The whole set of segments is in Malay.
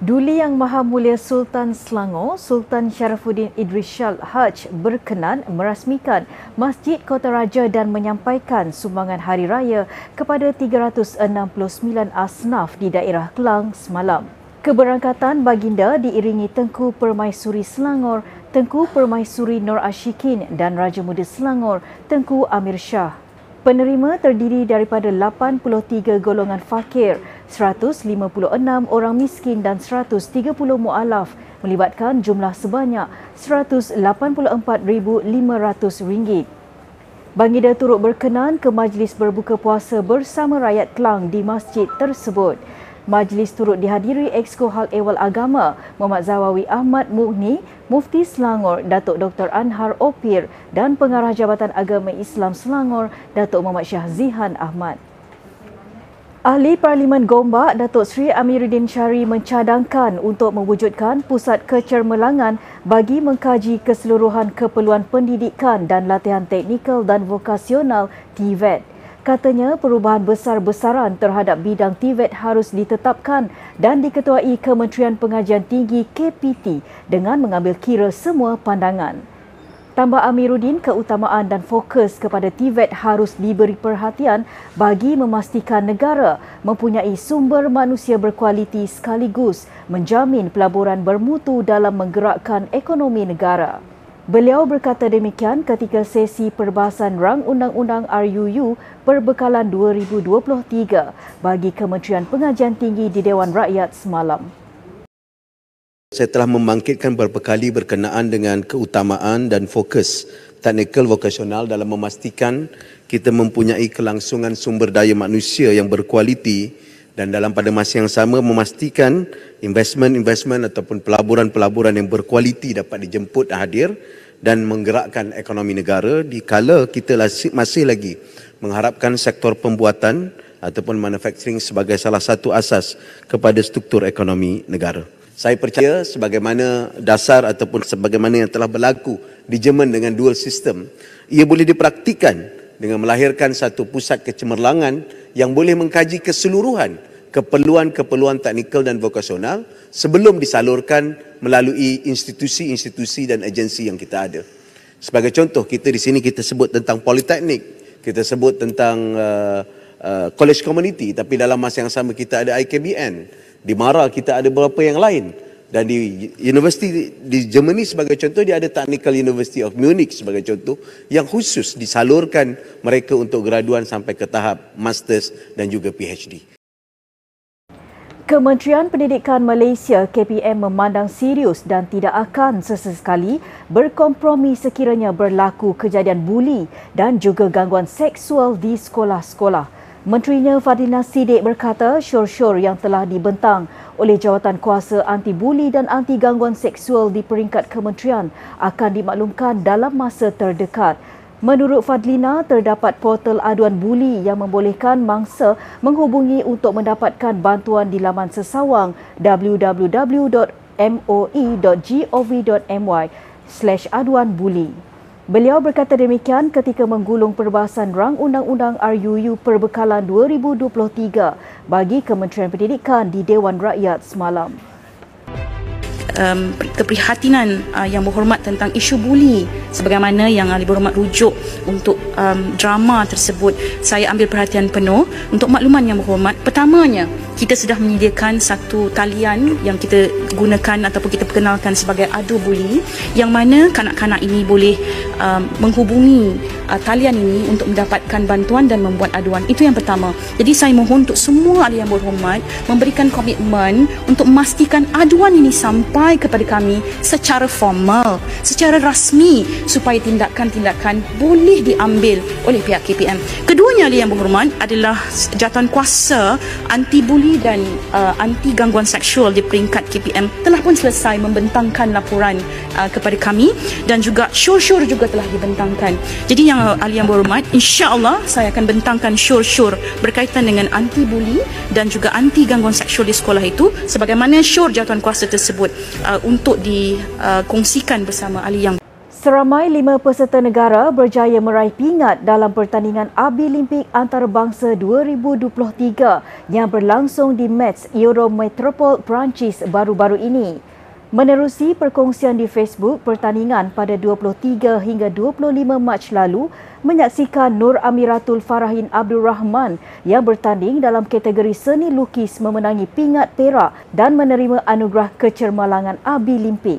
Duli Yang Maha Mulia Sultan Selangor, Sultan Syarafuddin Idris Shal Haj berkenan merasmikan Masjid Kota Raja dan menyampaikan sumbangan Hari Raya kepada 369 asnaf di daerah Kelang semalam. Keberangkatan baginda diiringi Tengku Permaisuri Selangor, Tengku Permaisuri Nur Ashikin dan Raja Muda Selangor, Tengku Amir Shah. Penerima terdiri daripada 83 golongan fakir, 156 orang miskin dan 130 mualaf melibatkan jumlah sebanyak RM184,500. Baginda turut berkenan ke majlis berbuka puasa bersama rakyat Kelang di masjid tersebut. Majlis turut dihadiri Exco Hal Ehwal Agama Muhammad Zawawi Ahmad Mughni, Mufti Selangor Datuk Dr. Anhar Opir dan Pengarah Jabatan Agama Islam Selangor Datuk Muhammad Syah Zihan Ahmad. Ahli Parlimen Gombak Datuk Seri Amiruddin Syari mencadangkan untuk mewujudkan pusat kecermelangan bagi mengkaji keseluruhan keperluan pendidikan dan latihan teknikal dan vokasional TVET. Katanya perubahan besar-besaran terhadap bidang TVET harus ditetapkan dan diketuai Kementerian Pengajian Tinggi KPT dengan mengambil kira semua pandangan. Tambah Amiruddin, keutamaan dan fokus kepada TVET harus diberi perhatian bagi memastikan negara mempunyai sumber manusia berkualiti sekaligus menjamin pelaburan bermutu dalam menggerakkan ekonomi negara. Beliau berkata demikian ketika sesi perbahasan rang undang-undang RUU perbekalan 2023 bagi Kementerian Pengajian Tinggi di Dewan Rakyat semalam. Saya telah membangkitkan beberapa kali berkenaan dengan keutamaan dan fokus teknikal vokasional dalam memastikan kita mempunyai kelangsungan sumber daya manusia yang berkualiti dan dalam pada masa yang sama memastikan investment-investment ataupun pelaburan-pelaburan yang berkualiti dapat dijemput hadir dan menggerakkan ekonomi negara di kala kita masih lagi mengharapkan sektor pembuatan ataupun manufacturing sebagai salah satu asas kepada struktur ekonomi negara. Saya percaya sebagaimana dasar ataupun sebagaimana yang telah berlaku di Jerman dengan dual system, ia boleh dipraktikan dengan melahirkan satu pusat kecemerlangan yang boleh mengkaji keseluruhan keperluan-keperluan teknikal dan vokasional sebelum disalurkan melalui institusi-institusi dan agensi yang kita ada. Sebagai contoh, kita di sini kita sebut tentang politeknik, kita sebut tentang uh, uh, college community, tapi dalam masa yang sama kita ada IKBN. Di Mara kita ada beberapa yang lain. Dan di universiti di Germany sebagai contoh, dia ada Technical University of Munich sebagai contoh, yang khusus disalurkan mereka untuk graduan sampai ke tahap masters dan juga PhD. Kementerian Pendidikan Malaysia KPM memandang serius dan tidak akan sesekali berkompromi sekiranya berlaku kejadian buli dan juga gangguan seksual di sekolah-sekolah. Menterinya Fadina Sidik berkata syur-syur yang telah dibentang oleh jawatan kuasa anti buli dan anti gangguan seksual di peringkat kementerian akan dimaklumkan dalam masa terdekat. Menurut Fadlina, terdapat portal aduan buli yang membolehkan mangsa menghubungi untuk mendapatkan bantuan di laman sesawang www.moe.gov.my slash aduan buli. Beliau berkata demikian ketika menggulung perbahasan rang undang-undang RUU perbekalan 2023 bagi Kementerian Pendidikan di Dewan Rakyat semalam um, keprihatinan uh, yang berhormat tentang isu buli sebagaimana yang ahli berhormat rujuk untuk um, drama tersebut. Saya ambil perhatian penuh untuk makluman yang berhormat. Pertamanya kita sudah menyediakan satu talian yang kita gunakan ataupun kita perkenalkan sebagai adu buli yang mana kanak-kanak ini boleh um, menghubungi uh, talian ini untuk mendapatkan bantuan dan membuat aduan. Itu yang pertama. Jadi saya mohon untuk semua ahli yang berhormat memberikan komitmen untuk memastikan aduan ini sampai kepada kami secara formal secara rasmi supaya tindakan-tindakan boleh diambil oleh pihak KPM keduanya ahli yang berhormat adalah jatuhan kuasa anti buli dan uh, anti gangguan seksual di peringkat KPM telah pun selesai membentangkan laporan uh, kepada kami dan juga syur-syur juga telah dibentangkan. Jadi yang uh, ahli yang berhormat, insya-Allah saya akan bentangkan syur-syur berkaitan dengan anti buli dan juga anti gangguan seksual di sekolah itu sebagaimana syur jawatan kuasa tersebut uh, untuk dikongsikan uh, bersama ahli yang Seramai lima peserta negara berjaya meraih pingat dalam pertandingan Abi Limpik Antarabangsa 2023 yang berlangsung di Metz Eurometropole Perancis baru-baru ini. Menerusi perkongsian di Facebook, pertandingan pada 23 hingga 25 Mac lalu menyaksikan Nur Amiratul Farahin Abdul Rahman yang bertanding dalam kategori seni lukis memenangi pingat perak dan menerima anugerah kecermalangan Abi Limpik.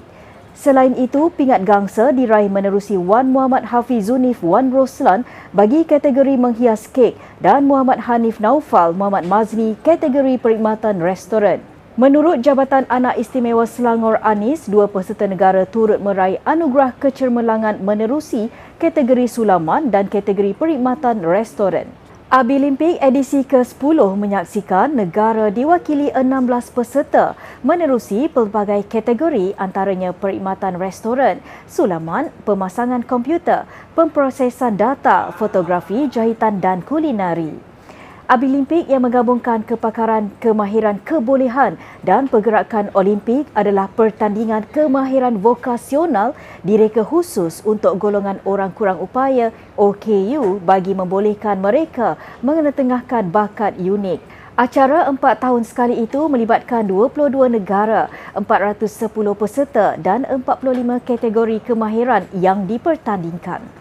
Selain itu, pingat gangsa diraih menerusi Wan Muhammad Hafizunif Wan Roslan bagi kategori menghias kek dan Muhammad Hanif Naufal Muhammad Mazni kategori perkhidmatan restoran. Menurut Jabatan Anak Istimewa Selangor Anis, dua peserta negara turut meraih anugerah kecermelangan menerusi kategori sulaman dan kategori perkhidmatan restoran. Abi Limpik edisi ke-10 menyaksikan negara diwakili 16 peserta menerusi pelbagai kategori antaranya perkhidmatan restoran, sulaman, pemasangan komputer, pemprosesan data, fotografi, jahitan dan kulinari. Abi Olimpik yang menggabungkan kepakaran kemahiran kebolehan dan pergerakan Olimpik adalah pertandingan kemahiran vokasional direka khusus untuk golongan orang kurang upaya OKU bagi membolehkan mereka mengenetengahkan bakat unik. Acara empat tahun sekali itu melibatkan 22 negara, 410 peserta dan 45 kategori kemahiran yang dipertandingkan.